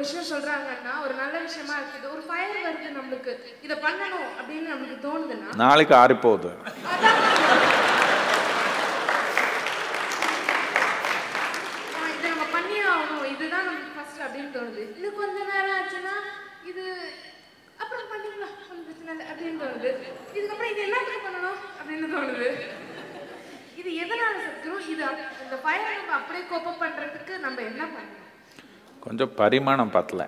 விஷயம் சொல்றாங்கன்னா ஒரு நல்ல விஷயமா இருக்குது ஒரு ஃபயர் வருது நம்மளுக்கு. இதை பண்ணணும் அப்படின்னு நம்மளுக்கு தோணுதுன்னா நாளைக்கு ஆறிப்போகுது ஆ, இதை நம்ம பண்ணியே ஆகணும். இதுதான் நமக்கு ஃபர்ஸ்ட் அப்படின்னு தோணுது. இன்னும் கொஞ்ச நேரம் ஆச்சுன்னா இது அப்புறம் பண்ணிக்கலாம் ஒன்றும் பிரச்சனை இல்லை அப்படின்னு தோணுது. இதுக்கப்புறம் இது என்னத்துக்கு பண்ணணும் அப்படின்னு தோணுது. இது எதனால சத்துரும் இது இந்த ஃபயரை நம்ம அப்படியே கோப்பம் பண்றதுக்கு நம்ம என்ன பண்ணணும்? கொஞ்சம் பரிமாணம் பத்தல.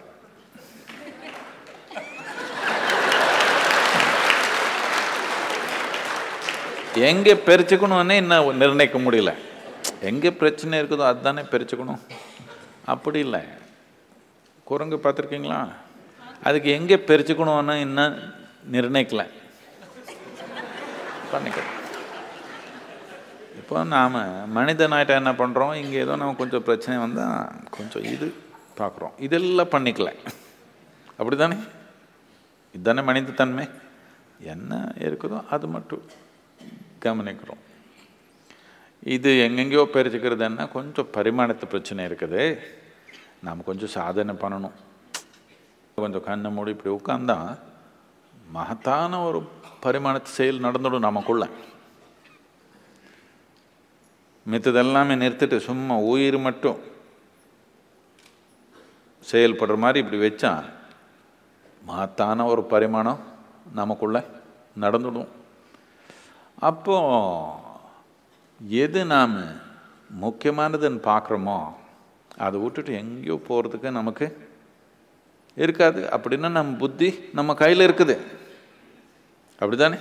எங்கே பிரிச்சுக்கணும்னே இன்னும் நிர்ணயிக்க முடியல. எங்கே பிரச்சனை இருக்குதோ அதுதானே பிரிச்சுக்கணும். அப்படி இல்லை. குரங்கு பார்த்துருக்கீங்களா? அதுக்கு எங்கே பிரிச்சுக்கணும்னு இன்னும் நிர்ணயிக்கல. பண்ணிக்கலாம் இப்போ நாம் மனிதனாயிட்ட என்ன பண்ணுறோம் இங்கே ஏதோ நம்ம கொஞ்சம் பிரச்சனை வந்தால் கொஞ்சம் இது. பார்க்குறோம். இதெல்லாம் பண்ணிக்கல. அப்படி தானே இதுதானே மனிதத்தன்மை? என்ன இருக்குதோ அது மட்டும் கவனிக்கிறோம். இது எங்கெங்கேயோ பிரிச்சுக்கிறது கொஞ்சம் பரிமாணத்து பிரச்சனை இருக்குது. நாம் கொஞ்சம் சாதனை பண்ணணும். கொஞ்சம் கண்ணை மூடி இப்படி உட்காந்தா மகத்தான ஒரு பரிமாணத்து செயல் நடந்துடும் நமக்குள்ள. மித்ததெல்லாமே நிறுத்திட்டு சும்மா உயிர் மட்டும் செயல்படுற மாதிரி இப்படி வச்சா மாத்தான ஒரு பரிமாணம் நமக்குள்ள நடந்துடும். அப்போ எது நாம் முக்கியமானதுன்னு பார்க்குறோமோ அதை விட்டுட்டு எங்கேயோ போகிறதுக்கு நமக்கு இருக்காது. அப்படின்னா நம்ம புத்தி நம்ம கையில் இருக்குது. அப்படிதானே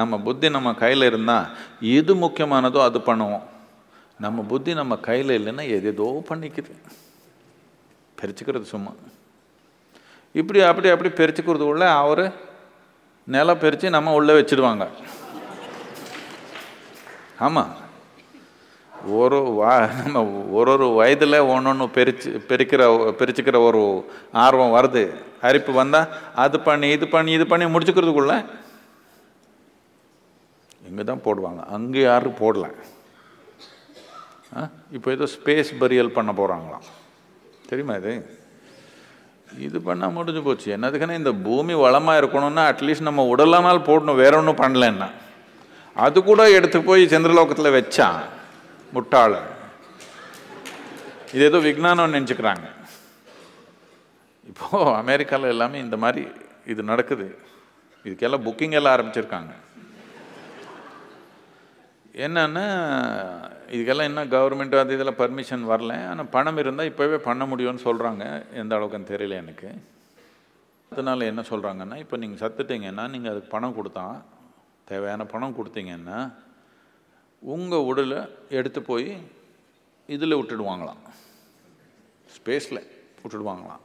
நம்ம புத்தி நம்ம கையில் இருந்தால் எது முக்கியமானதோ அது பண்ணுவோம். நம்ம புத்தி நம்ம கையில் இல்லைன்னா எதேதோ பண்ணிக்குது. பிரிச்சுக்கிறது சும்மா. இப்படி அப்படி அப்படி பிரிச்சுக்கிறது உள்ள அவர் நிலம் பிரித்து நம்ம உள்ளே வச்சிடுவாங்க. ஆமாம் ஒரு வா நம்ம ஒரு ஒரு வயதில் ஒன்று ஒன்று பெருச்சு பெருக்கிற பிரிச்சுக்கிற ஒரு ஆர்வம் வருது. அரிப்பு வந்தால் அது பண்ணி இது பண்ணி இது பண்ணி முடிச்சுக்கிறதுக்குள்ள இங்கே தான் போடுவாங்க. அங்கே யாரும் போடல. ஆ? இப்போ ஏதோ ஸ்பேஸ் பரியல் பண்ண போகிறாங்களாம் தெரியுமா இது? இது பண்ணால் முடிஞ்சு போச்சு. என்னதுக்குன்னா இந்த பூமி வளமாக இருக்கணும்னா அட்லீஸ்ட் நம்ம உடலானால் போடணும். வேற ஒன்றும் பண்ணலன்னா. அது கூட எடுத்து போய் சந்திரலோகத்தில் வச்சா முட்டாள. இது ஏதோ விஜானம் நினச்சிக்கிறாங்க. இப்போது அமெரிக்காவில் எல்லாமே இந்த மாதிரி இது நடக்குது. இதுக்கெல்லாம் புக்கிங் எல்லாம் ஆரம்பிச்சிருக்காங்க. என்னன்னா இதுக்கெல்லாம் என்ன கவர்மெண்ட் அது இதெல்லாம் பர்மிஷன் வரல. ஆனால் பணம் இருந்தால் இப்போவே பண்ண முடியும்னு சொல்கிறாங்க எந்த அளவுக்குன்னு தெரியல எனக்கு. அதனால் என்ன சொல்கிறாங்கன்னா இப்போ நீங்கள் சத்துட்டீங்கன்னா நீங்கள் அதுக்கு பணம் கொடுத்தா தேவையான பணம் கொடுத்தீங்கன்னா உங்கள் உடலை எடுத்து போய் இதில் விட்டுடுவாங்களாம். ஸ்பேஸில் விட்டுடுவாங்களாம்.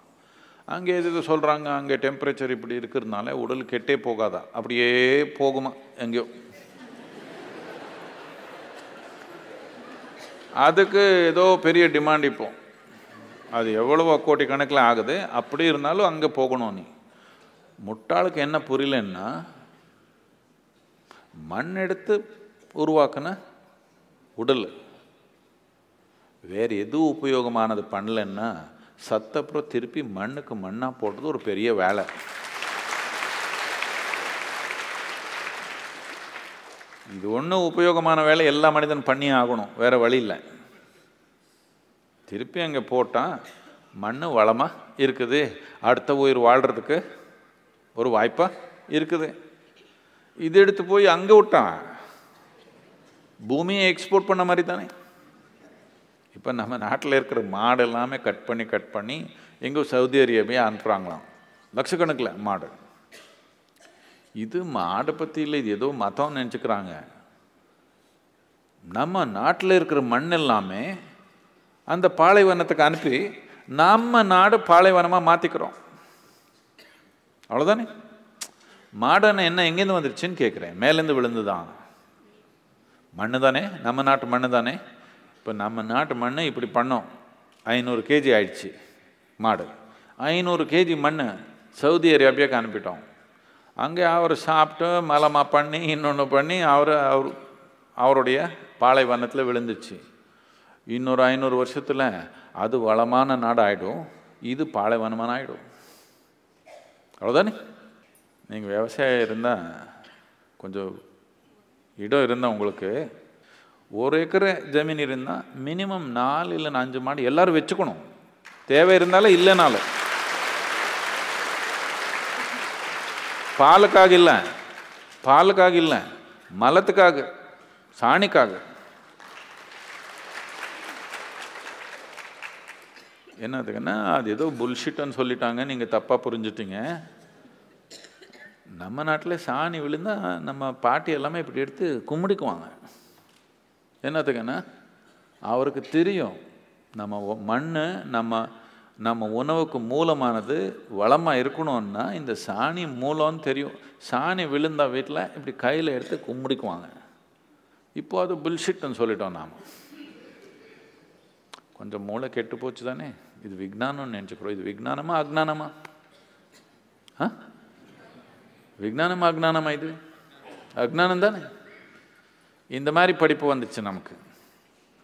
அங்கே எது சொல்கிறாங்க அங்கே டெம்பரேச்சர் இப்படி இருக்கிறதுனால உடல் கெட்டே போகாதா? அப்படியே போகுமா எங்கேயோ. அதுக்கு ஏதோ பெரிய டிமாண்ட் இப்போ. அது எவ்வளவோ கோடி கணக்கில் ஆகுது. அப்படி இருந்தாலும் அங்கே போகணும் நீ. முட்டாளுக்கு என்ன புரியலன்னா மண் எடுத்து உருவாக்கின உடல். வேறு எதுவும் உபயோகமானது பண்ணலன்னா சத்தப்புறம் திருப்பி மண்ணுக்கு மண்ணாக போடுறது ஒரு பெரிய வேலை. இது ஒன்றும் உபயோகமான வேலை எல்லா மனிதனும் பண்ணி ஆகணும். வேறு வழி இல்லை. திருப்பி அங்கே போட்டால் மண் வளமாக இருக்குது. அடுத்த உயிர் வாழ்கிறதுக்கு ஒரு வாய்ப்பாக இருக்குது. இது எடுத்து போய் அங்கே விட்டான் பூமியை எக்ஸ்போர்ட் பண்ண மாதிரி தானே. இப்போ நம்ம நாட்டில் இருக்கிற மாடு எல்லாமே கட் பண்ணி கட் பண்ணி எங்கே சவுதி அரேபியா அனுப்புகிறாங்களாம் லட்சக்கணக்கில் மாடு. இது மாடை பற்றி இல்லை இது ஏதோ மதம் நினச்சிக்கிறாங்க. நம்ம நாட்டில் இருக்கிற மண் எல்லாமே அந்த பாலைவனத்துக்கு அனுப்பி நம்ம நாடு பாலைவனமாக மாற்றிக்கிறோம் அவ்வளோதானே மாடனை என்ன எங்கேருந்து வந்துருச்சுன்னு கேட்குறேன் மேலேருந்து விழுந்து தான் மண்ணு தானே? நம்ம நாட்டு மண்ணு தானே? இப்போ நம்ம நாட்டு மண்ணை இப்படி பண்ணோம். ஐநூறு கேஜி ஆயிடுச்சு மாடு ஐநூறு கேஜி மண் சவுதி அரேபியாவுக்கு அனுப்பிட்டோம். அங்கே அவர் சாப்பிட்டு மலமாக பண்ணி இன்னொன்று பண்ணி அவர் அவர் அவருடைய பாலைவனத்தில் விழுந்துச்சு. இன்னொரு ஐநூறு வருஷத்தில் அது வளமான நாடாகிடும் இது பாலைவனமான ஆகிடும் அவ்வளோதானே நீங்கள் விவசாயம் இருந்தால் கொஞ்சம் இடம் இருந்தால் உங்களுக்கு ஒரு ஏக்கர் ஜமீன் இருந்தால் மினிமம் நாலு இல்லை அஞ்சு மாடு எல்லாரும் வச்சுக்கணும். தேவை இருந்தாலும் இல்லைனாலும். பாலுக்காக இல்லை. பாலுக்காக இல்லை. மலத்துக்காக சாணிக்காக. என்னதுக்குன்னா அது ஏதோ புல்ஷிட்டுன்னு சொல்லிட்டாங்க. நீங்கள் தப்பாக புரிஞ்சுட்டீங்க. நம்ம நாட்டில் சாணி விழுந்தா நம்ம பாட்டி எல்லாமே இப்படி எடுத்து கும்பிடிக்குவாங்க என்னத்துக்குன்னா அவருக்கு தெரியும். நம்ம மண் நம்ம நம்ம உணவுக்கு மூலமானது வளமாக இருக்கணும்னா இந்த சாணி மூலம்னு தெரியும். சாணி விழுந்தா வீட்டில் இப்படி கையில் எடுத்து கும்பிடிக்குவாங்க. இப்போ அது புல்ஷிட்னு சொல்லிட்டோம் நாம். கொஞ்சம் மூளை கெட்டு போச்சு தானே? இது விஜானம்னு நினச்சிக்கிறோம். இது விஜானமா அஜ்ஞானமா? ஆ? விஜானமா அஜ்ஞானமா இது? அஜ்ஞானம் தானே? இந்த மாதிரி படிப்பு வந்துச்சு நமக்கு.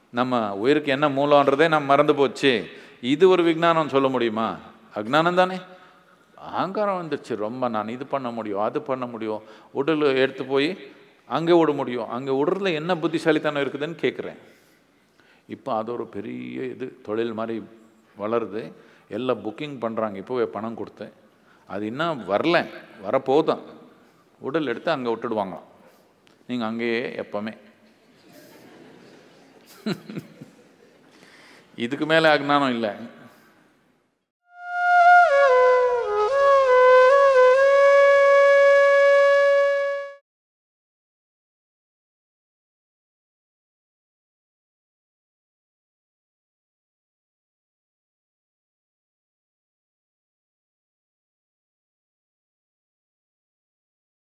நம்ம உயிருக்கு என்ன மூலன்றதே நம்ம மறந்து போச்சு. இது ஒரு விஜானம் சொல்ல முடியுமா? அக்ஞானம் தானே? அகங்காரம் வந்துருச்சு. ரொம்ப நான் இது பண்ண முடியும் அது பண்ண முடியும். உடல் எடுத்து போய் அங்கே விட முடியும். அங்கே விடுறதுல என்ன புத்திசாலித்தனம் இருக்குதுன்னு கேட்குறேன். இப்போ அது ஒரு பெரிய இது தொழில் மாதிரி வளருது. எல்லாம் புக்கிங் பண்ணுறாங்க இப்போவே பணம் கொடுத்து அது இன்னும் வரல. வரப்போதும் உடல் எடுத்து அங்கே விட்டுடுவாங்களாம். நீங்கள் அங்கேயே எப்போவுமே. இதுக்கு மேலே அஜ்ஞானம் இல்லை.